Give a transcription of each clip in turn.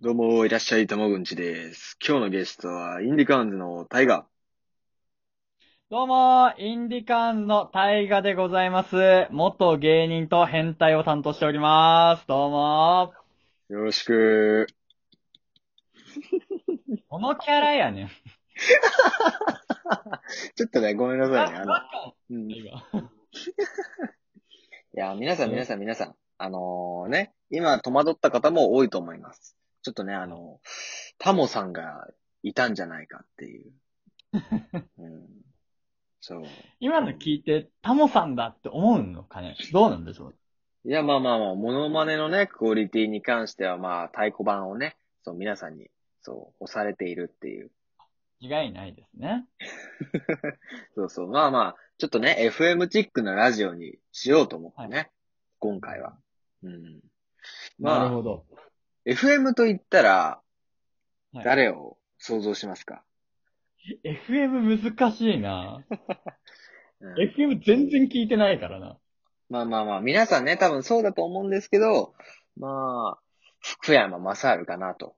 どうも、いらっしゃい、たまぐんちです。今日のゲストは、インディカーンズのタイガどうも、インディカーンズのタイガでございます。元芸人と変態を担当しております。どうも。ー。よろしく。このキャラやねん。ちょっとね、ごめんなさいね。あの、うん、い。や、皆さん皆さん、皆さん。あのーね、今戸惑った方も多いと思います。ちょっとね、あの、タモさんがいたんじゃないかっていう。うん、そう。今の聞いて、タモさんだって思うのかね？どうなんでしょう？いや、まあまあまあ、モノマネのね、クオリティに関しては、まあ、太鼓判をね、そう、皆さんに、そう、押されているっていう。違いないですね。そうそう。まあまあ、ちょっとね、FM チックなラジオにしようと思ってね。今回は。うん。まあ、なるほど。FM と言ったら、はい誰を想像しますか、FM 難しいな。うん FM 全然聞いてないからな。まあまあまあ、皆さんね、多分そうだと思うんですけど、まあ、福山雅治かなと。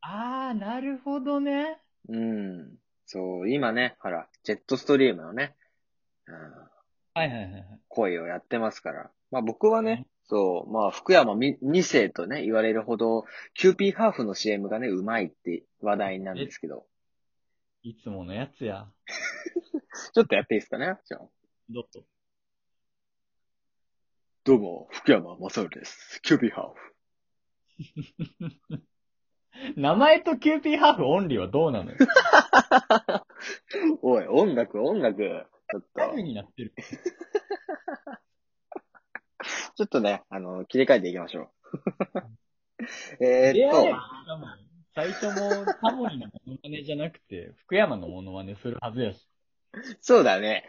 あー、なるほどね。うん。そう、今ね、ほら、ジェットストリームのね、うん、はいはいはいはい。声をやってますから。まあ僕はね、そう、まあ福山み二世とね、言われるほど、キューピーハーフの CM がね、うまいって話題なんですけど。いつものやつや。ちょっとやっていいですかねじゃあ。どうぞ。どうも、福山雅治です。キューピーハーフ。名前とキューピーハーフオンリーはどうなのよ？おい、音楽、音楽。ちょっと、になってる？ちょっとね、あの、切り替えていきましょう。えーっと最初もタモリのモノマネじゃなくて、福山のモノマネするはずやし。そうだね。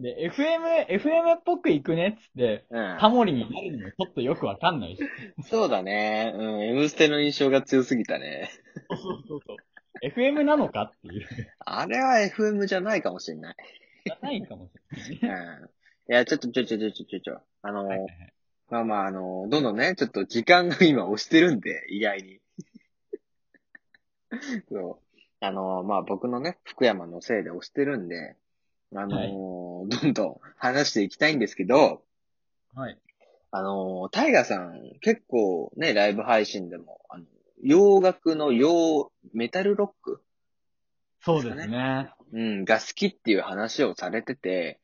で、FM、FM っぽくいくねっつって、うん。タモリになるのもちょっとよくわかんないし。そうだね。うん、M ステの印象が強すぎたね。そうそうそう。FM なのかっていう。あれは FM じゃないかもしれない。じゃないかもしうん。れないね。いや、ちょっと、ちょちょちょちょちょちょ。あの、はいはいはいまあまあ、あの、どんどんね、ちょっと時間が今押してるんで、意外に。そう。あの、まあ僕のね、福山のせいで押してるんで、あの、はいどんどん話していきたいんですけど、はい。あの、タイガさん、結構ね、ライブ配信でも、あの、洋楽の洋、メタルロック、そうですね。うん、が好きっていう話をされてて、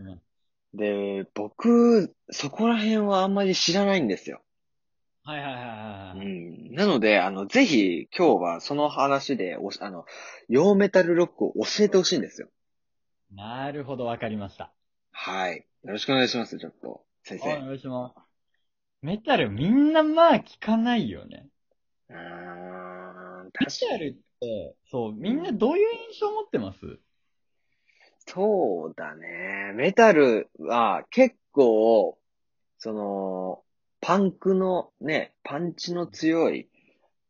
うんで、僕、そこら辺はあんまり知らないんですよ。はいはいはいはいはい。うん。なので、あの、ぜひ、今日はその話で、おしあの、洋メタルロックを教えてほしいんですよ。なるほど、わかりました。はい。よろしくお願いします、ちょっと。先お生。願いします。メタルみんなまあ聞かないよね。うーん、メ確かタルって、そう、みんなどういう印象持ってます？そうだね。メタルは結構、その、パンクのね、パンチの強い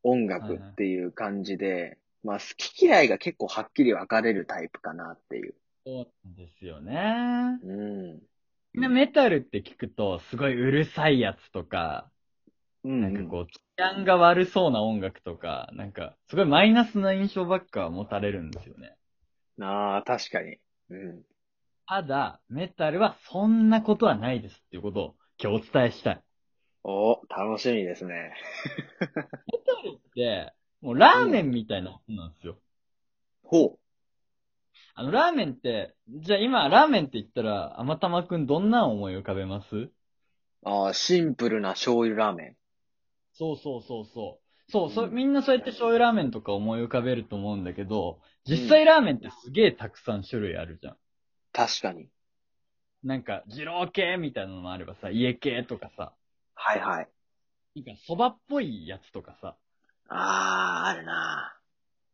音楽っていう感じで、まあ好き嫌いが結構はっきり分かれるタイプかなっていう。そうですよね。うん。みんなメタルって聞くと、すごいうるさいやつとか、うん、なんかこう、治安が悪そうな音楽とか、なんか、すごいマイナスな印象ばっか持たれるんですよね。うん。ああ、確かに。うん。ただ、メタルはそんなことはないですっていうことを今日お伝えしたい。お、楽しみですね。メタルって、もうラーメンみたいなもんなんですよ。ほあの、ラーメンって、じゃあ今、ラーメンって言ったら、あまたまくんどんな思い浮かべます？う。ああ、シンプルな醤油ラーメン。そうそうそうそう。そう、そうんみんなそうやって醤油ラーメンとか思い浮かべると思うんだけど、実際ラーメンってすげえたくさん種類あるじゃん。確かに。なんか、二郎系みたいなのもあればさ、家系とかさ、はいはい。なんか蕎麦っぽいやつとかさ、ああ、あるな。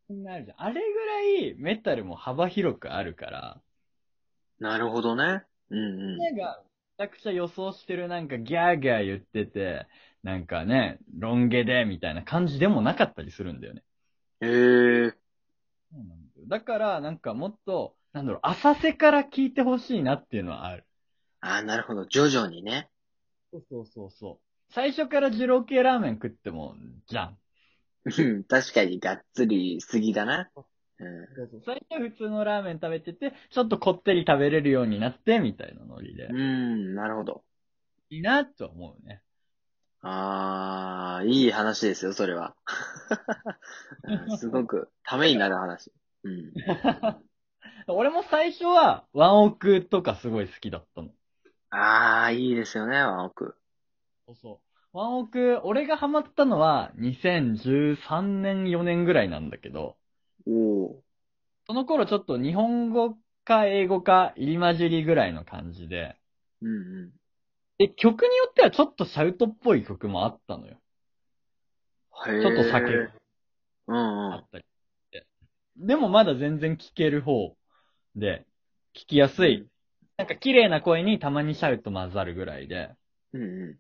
そんなあるじゃん。あれぐらいメタルも幅広くあるから、なるほどね。うんうん。みんながめちゃくちゃ予想してるなんかギャーギャー言ってて、なんかね、ロン毛でみたいな感じでもなかったりするんだよね。へえ。そうなんだよ。だから、なんかもっと、なんだろう、浅瀬から聞いてほしいなっていうのはある。ああ、なるほど。徐々にね。そうそうそうそう。最初から二郎系ラーメン食っても、じゃん。うん確かにがっつりすぎだな。うん。最初は普通のラーメン食べてて、ちょっとこってり食べれるようになって、みたいなノリで。うん、なるほど。いいなと思うね。あー、いい話ですよ、それは。うんすごく、ためになる話。うん。俺も最初は、ワンオクとかすごい好きだったの。あー、いいですよね、ワンオク。そうそう。ワンオク、俺がハマったのは、2013年、4年ぐらいなんだけど、おー。その頃ちょっと日本語か英語か入り混じりぐらいの感じで、うんうん。で、曲によってはちょっとシャウトっぽい曲もあったのよ。へー。ちょっと避ける。うんうん。あったりして。でもまだ全然聴ける方で、聞きやすい。なんか綺麗な声にたまにシャウト混ざるぐらいで、うんう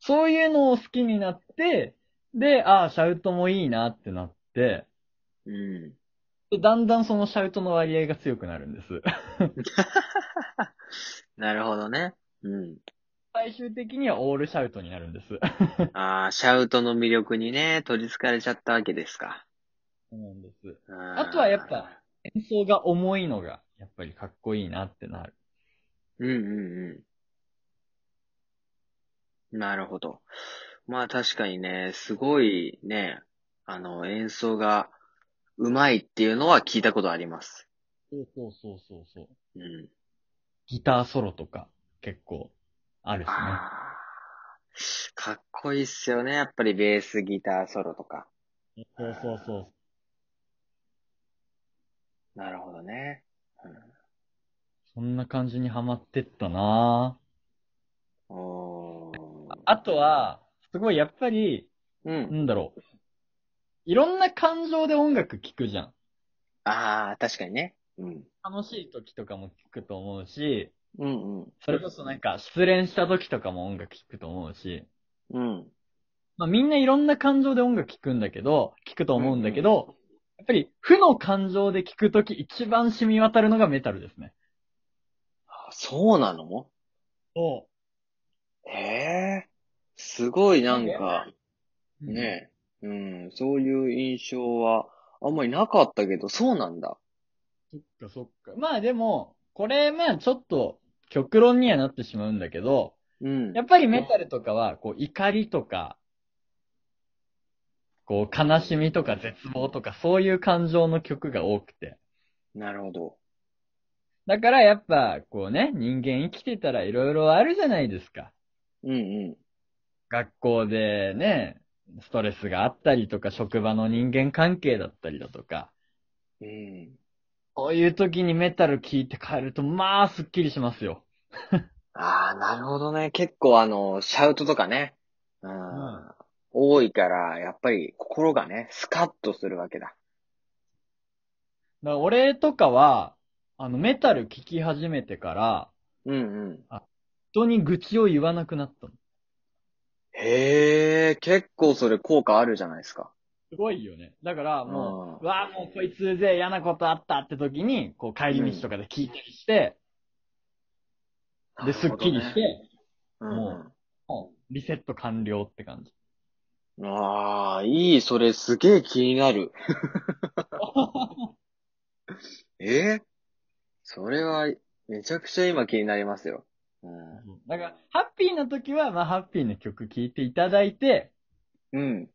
そういうのを好きになって、で、ああ、シャウトもいいなってなって、ん。うん。で、だんだんそのシャウトの割合が強くなるんです。なるほどね。うん。最終的にはオールシャウトになるんです。あー、シャウトの魅力にね、取り憑かれちゃったわけですか。そうなんです。ああとはやっぱ、演奏が重いのが、やっぱりかっこいいなってなる。うんうんうん。なるほど。まあ確かにね、すごいね、あの、演奏が上手いっていうのは聞いたことあります。そうそうそうそうそう。うん。ギターソロとか、結構、あるしね。かっこいいっすよね。やっぱりベースギターソロとか。そうそうそう。なるほどね。そんな感じにハマってったなうん、おーあとは、すごいやっぱり、う。なんんだろう。いろんな感情で音楽聴くじゃん。ああ、確かにね。うん。楽しい時とかも聴くと思うし、うんうん。それこそなんか失恋した時とかも音楽聴くと思うし、うん。まあみんないろんな感情で音楽聴くんだけど、聴くと思うんだけど、やっぱり負の感情で聴くとき一番染み渡るのがメタルですね。あそうなの？そへえ。すごいなんか、う。ねえ、うん、そういう印象はあんまりなかったけど、そうなんだ。そっかそっか。まあでも、これまあちょっと極論にはなってしまうんだけど、うん。やっぱりメタルとかは、こう怒りとか、こう悲しみとか絶望とかそういう感情の曲が多くて。なるほど。だからやっぱ、こうね、人間生きてたら色々あるじゃないですか。うんう学校でね、ストレスがあったりとか、職場の人間関係だったりだとか、ん。うん。こういう時にメタル聴いて帰ると、まあ、すっきりしますよ。ああ、なるほどね。結構あの、シャウトとかね。うん。ん多いから、やっぱり心がね、スカッとするわけだ。だから俺とかは、あの、メタル聴き始めてから、うんうん。人に愚痴を言わなくなったの。へえ、結構それ効果あるじゃないですか。すごいよね。だから、もう、うんうわあ、もうこいつで嫌なことあったって時に、こう帰り道とかで聞いたりして、で、すっきりして、うんももうリセット完了って感じ。うん。ああ、いい、それすげえ気になる。え？ーそれは、めちゃくちゃ今気になりますよ。うん。だから、ハッピーな時は、まあ、ハッピーな曲聴いていただいて、うん。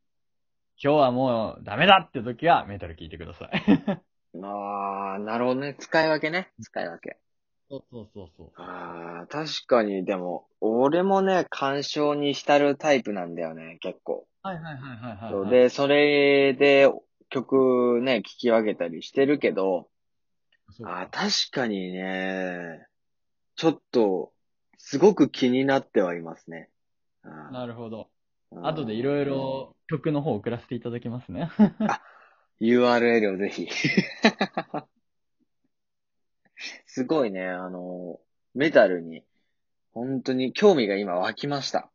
今日はもうダメだって時はメタル聴いてください。ああ、なるほどね。使い分けね。使い分け。そうそうそうそう。ああ、確かに、でも、俺もね、干渉に浸るタイプなんだよね、結構。はいはいはいはいはい、で、それで曲ね、聴き分けたりしてるけど、あー確かにね、ちょっと、すごく気になってはいますね。なるほど。うん後でいろいろ曲の方送らせていただきますね。URL をぜひ。すごいね、あの、メタルに、本当に興味が今湧きました。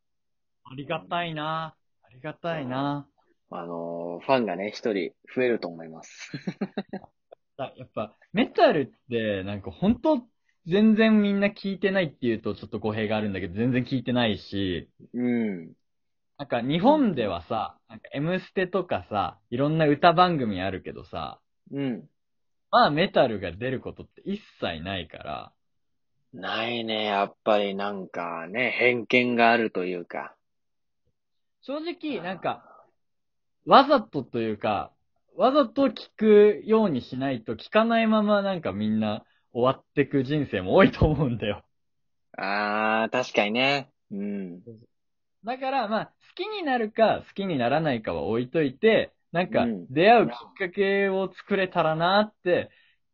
ありがたいなありがたいなあの、ファンがね、一人増えると思います。あやっぱ、メタルって、なんか本当全然みんな聞いてないっていうとちょっと語弊があるんだけど、全然聞いてないし、うん。なんか日本ではさ、なんか M ステとかさ、いろんな歌番組あるけどさ、うん。まあメタルが出ることって一切ないから、ないね、やっぱりなんかね、偏見があるというか。正直なんか、わざとというか、わざと聞くようにしないと聞かないままなんかみんな終わってく人生も多いと思うんだよ。あー、確かにね。うん。だから、まあ、好きになるか好きにならないかは置いといて、なんかうん、出会うきっかけを作れたらなって、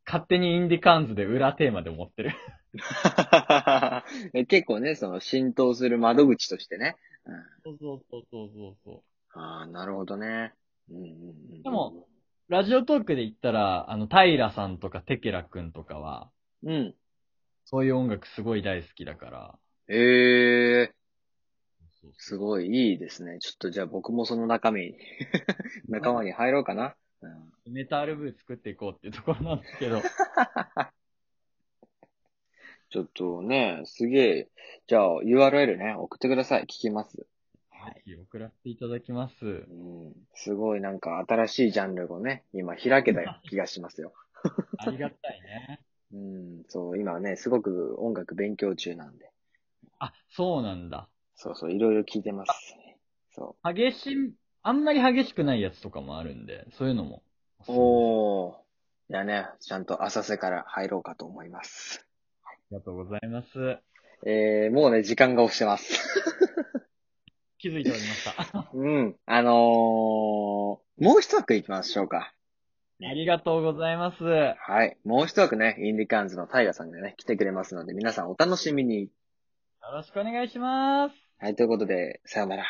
勝手にインディカーンズで裏テーマで思ってる。結構ね、その浸透する窓口としてね。うん、そうそうそうそうそう。あー、なるほどね。うんうんうん、でも、ラジオトークで言ったら、あの、平さんとかテケラくんとかは、うん。そういう音楽すごい大好きだから。ええー、すごいいいですね。ちょっとじゃあ僕もその中身に、仲間に入ろうかな。うん、メタルブー作っていこうっていうところなんですけど。ちょっとね、すげえ。じゃあ URL ね、送ってください。聞きます。はい、送らせていただきます。うん。すごいなんか新しいジャンルをね、今開けた 気がしますよ。ありがたいね。うん。そう、今ね、すごく音楽勉強中なんで。あ、そうなんだ。そうそう、いろいろ聞いてます。そ激しい、あんまり激しくないやつとかもあるんで、そういうのも。う。おー。いやね、ちゃんと浅瀬から入ろうかと思います。ありがとうございます。えー、もうね、時間が押してます。気づいておりました。うん。あのー、もう一枠行きましょうか。ありがとうございます。よはい。もう一枠ね、インディカーンズのタイガさんがね、来てくれますので、皆さんお楽しみに。ろしくお願いします。はい、ということで、さよなら。